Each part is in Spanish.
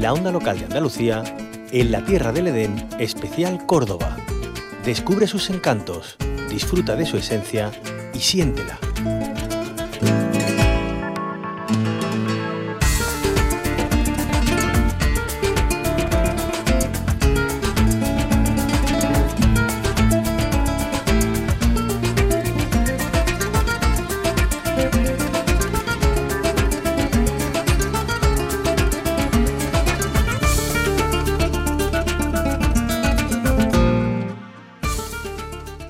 la onda local de Andalucía, en la Tierra del Edén, especial Córdoba. Descubre sus encantos, disfruta de su esencia y siéntela.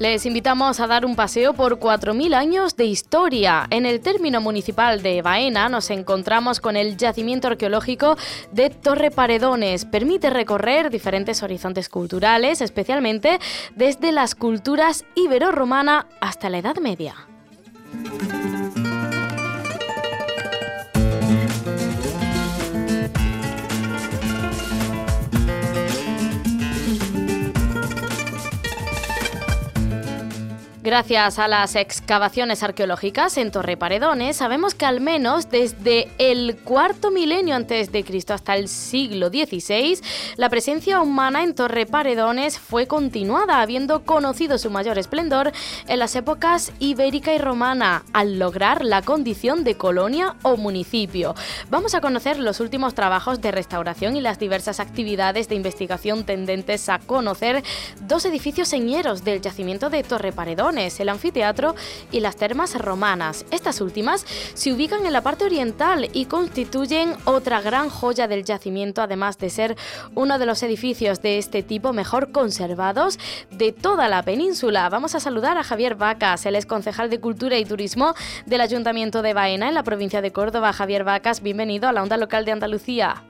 Les invitamos a dar un paseo por 4.000 años de historia. En el término municipal de Baena nos encontramos con el yacimiento arqueológico de Torre Paredones. Permite recorrer diferentes horizontes culturales, especialmente desde las culturas ibero-romana hasta la Edad Media. Gracias a las excavaciones arqueológicas en Torre Paredones, sabemos que al menos desde el cuarto milenio antes de Cristo hasta el siglo XVI, la presencia humana en Torre Paredones fue continuada, habiendo conocido su mayor esplendor en las épocas ibérica y romana, al lograr la condición de colonia o municipio. Vamos a conocer los últimos trabajos de restauración y las diversas actividades de investigación tendentes a conocer dos edificios señeros del yacimiento de Torre El anfiteatro y las termas romanas. Estas últimas se ubican en la parte oriental y constituyen otra gran joya del yacimiento, además de ser uno de los edificios de este tipo mejor conservados de toda la península. Vamos a saludar a Javier Vacas, el ex concejal de Cultura y Turismo del Ayuntamiento de Baena en la provincia de Córdoba. Javier Vacas, bienvenido a la onda local de Andalucía.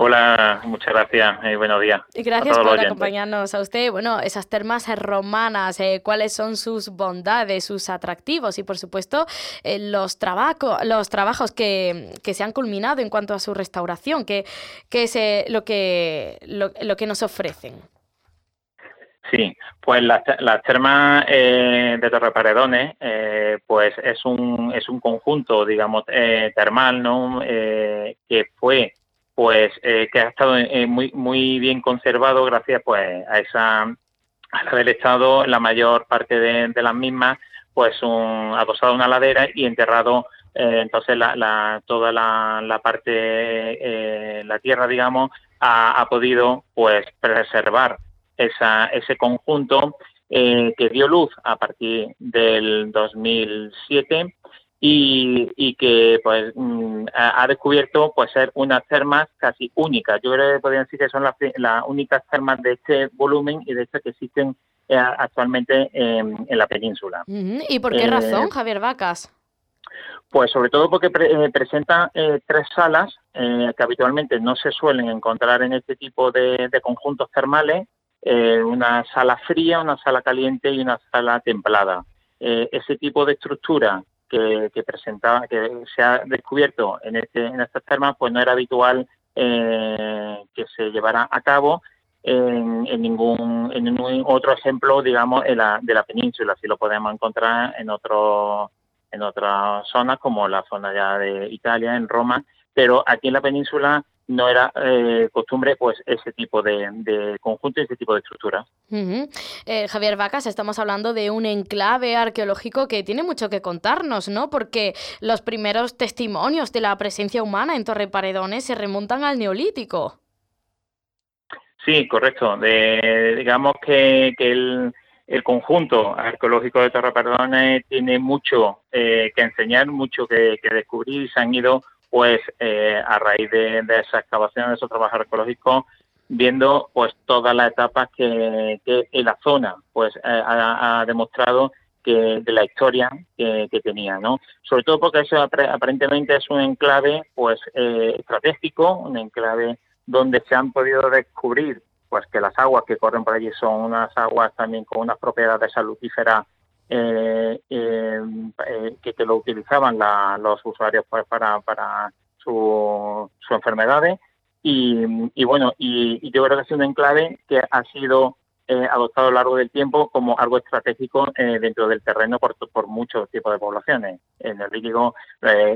Hola, muchas gracias y buenos días. Y gracias por acompañarnos a usted. Bueno, esas termas romanas, eh, cuáles son sus bondades, sus atractivos y por supuesto eh, los, los trabajos que, se han culminado en cuanto a su restauración, que, es eh, lo, que, lo, que nos ofrecen. Sí, pues las, termas de Torre Paredones, pues es un, es un conjunto, digamos, termal, ¿no? que fue pues eh, que ha estado eh, muy muy bien conservado gracias pues a esa al haber estado la mayor parte de, las mismas pues un, adosado a una ladera y enterrado eh, entonces la, toda la, parte la tierra digamos ha, ha, podido pues preservar esa, ese conjunto que dio luz a partir del 2007 y, que pues mm, ha descubierto pues ser unas termas casi únicas. Yo creo que podrían decir que son las, únicas termas de este volumen y de estas que existen eh, actualmente en, la península. ¿Y por qué eh, razón, Javier Vacas? Pues sobre todo porque eh, presenta tres salas que habitualmente no se suelen encontrar en este tipo de, de conjuntos termales, una sala fría, una sala caliente y una sala templada. ese tipo de estructura que, presentaba, que se ha descubierto en, este, en estas termas, pues no era habitual eh, que se llevara a cabo en, ningún, en ningún otro ejemplo, digamos, de la, de la península. Si lo podemos encontrar en otros en otras zonas, como la zona ya de Italia, en Roma, pero aquí en la península no era eh, costumbre pues ese tipo de, de conjunto y ese tipo de estructura. Eh, Javier Vacas, estamos hablando de un enclave arqueológico que tiene mucho que contarnos, ¿no? Porque los primeros testimonios de la presencia humana en Torre Paredones se remontan al Neolítico. Sí, correcto. digamos que, el, conjunto arqueológico de Torre Paredones tiene mucho eh, que enseñar, mucho que, que descubrir y se han ido pues eh, a raíz de, esa excavación, de esos trabajos arqueológicos, viendo pues todas las etapas que, en la zona pues eh, ha, demostrado que de la historia que, tenía, ¿no? Sobre todo porque eso aparentemente es un enclave pues eh, estratégico, un enclave donde se han podido descubrir pues que las aguas que corren por allí son unas aguas también con unas propiedades salutíferas eh, eh, eh, que, lo utilizaban los usuarios pues, para, para sus su enfermedades. Y, bueno, y, yo creo que es un enclave que ha sido adoptado a lo largo del tiempo como algo estratégico dentro del terreno por, por muchos tipos de poblaciones, en el líquido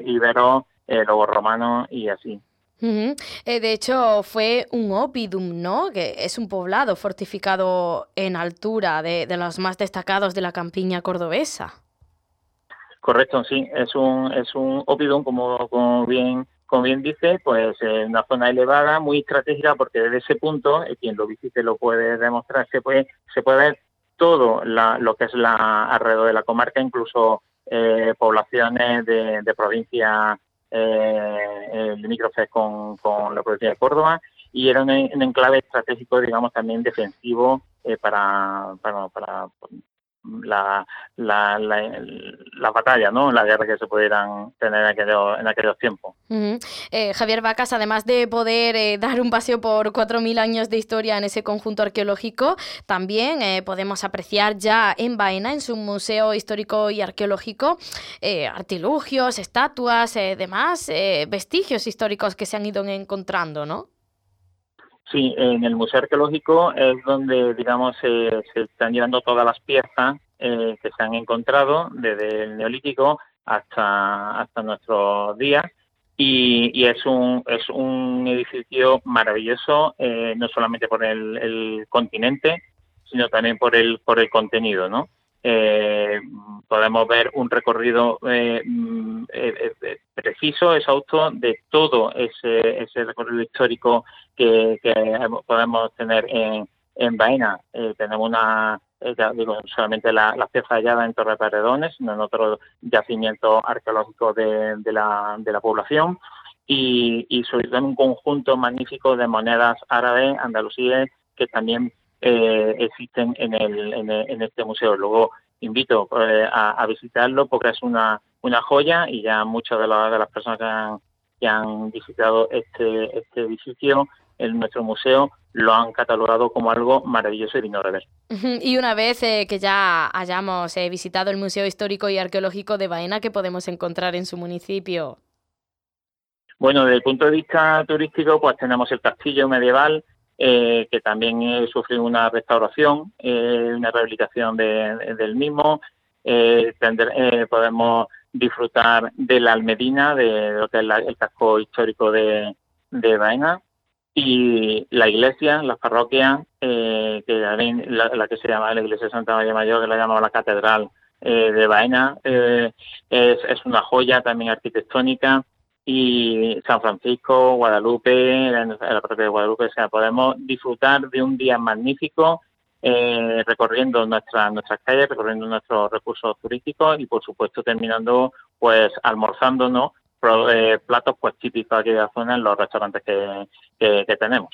ibero, luego romano y así. Eh, de hecho, fue un opidum, ¿no? Que es un poblado fortificado en altura de, los más destacados de la campiña cordobesa. Correcto, sí, es un, es un opidum, como, como bien como bien dice, pues una zona elevada, muy estratégica, porque desde ese punto, eh, quien lo visite lo puede demostrar, se puede, se puede ver todo lo que es la alrededor de la comarca, incluso eh, poblaciones de, de provincias eh, limítrofes con, con la provincia de Córdoba, y era un, enclave estratégico, digamos, también defensivo eh, para, para, para, la, la, la, batalla, ¿no? La guerra que se pudieran tener en aquellos, en aquellos tiempos. Eh, Javier Vacas, además de poder eh, dar un paseo por 4.000 años de historia en ese conjunto arqueológico, también eh, podemos apreciar ya en Baena, en su Museo Histórico y Arqueológico, artilugios, estatuas, demás vestigios históricos que se han ido encontrando, ¿no? Sí, en el Museo Arqueológico es donde, digamos, se están llevando todas las piezas eh, que se han encontrado desde el Neolítico hasta, hasta nuestros días. Y, es, un, es un edificio maravilloso, eh, no solamente por el, continente, sino también por el, por el contenido, ¿no? Eh, podemos ver un recorrido eh, mm, eh, eh, preciso, exhausto de todo ese, ese recorrido histórico que, podemos tener en, en Baena. tenemos una, digo, solamente la, la pieza hallada en Torre Paredones, sino en otro yacimiento arqueológico de, de, la, de la población. Y, y sobre todo un conjunto magnífico de monedas árabes, andalusíes, que también eh, existen en, el, en, este museo. Luego invito eh, a, visitarlo porque es una, una joya y ya muchas de, de las personas que han, que han visitado este, este edificio en nuestro museo lo han catalogado como algo maravilloso y digno de ver. Y una vez eh, que ya hayamos visitado el Museo Histórico y Arqueológico de Baena, ¿qué podemos encontrar en su municipio? Bueno, desde el punto de vista turístico, pues tenemos el castillo medieval, eh, que también eh, sufrió una restauración, eh, una rehabilitación del mismo. podemos disfrutar de la Almedina, de lo que es el casco histórico de, de Baena, y la iglesia, la parroquia, que la, que se llama la iglesia de Santa María Mayor, que la llamaba la catedral de Baena, es, una joya también arquitectónica y San Francisco, Guadalupe, la propia Guadalupe, o sea, podemos disfrutar de un día magnífico eh, recorriendo nuestras nuestras calles, recorriendo nuestros recursos turísticos y por supuesto terminando pues almorzándonos eh, platos pues típicos de la zona en los restaurantes que, que, tenemos.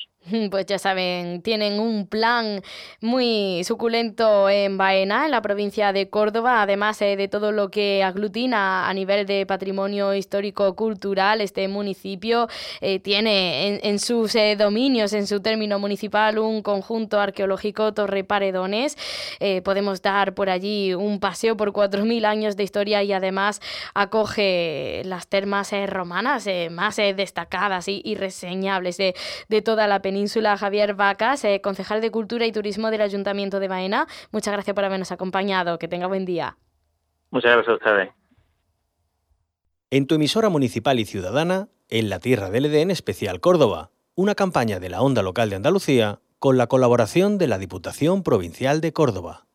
Pues ya saben, tienen un plan muy suculento en Baena, en la provincia de Córdoba, además eh, de todo lo que aglutina a nivel de patrimonio histórico-cultural este municipio. Eh, tiene en, sus dominios, en su término municipal, un conjunto arqueológico Torre Paredones. podemos dar por allí un paseo por 4.000 años de historia y además acoge las termas romanas más destacadas y, y reseñables de de toda la península, Javier Vacas, eh, concejal de Cultura y Turismo del Ayuntamiento de Baena. Muchas gracias por habernos acompañado. Que tenga buen día. Muchas gracias a ustedes. En tu emisora municipal y ciudadana, en la Tierra del Edén Especial Córdoba, una campaña de la Onda Local de Andalucía con la colaboración de la Diputación Provincial de Córdoba.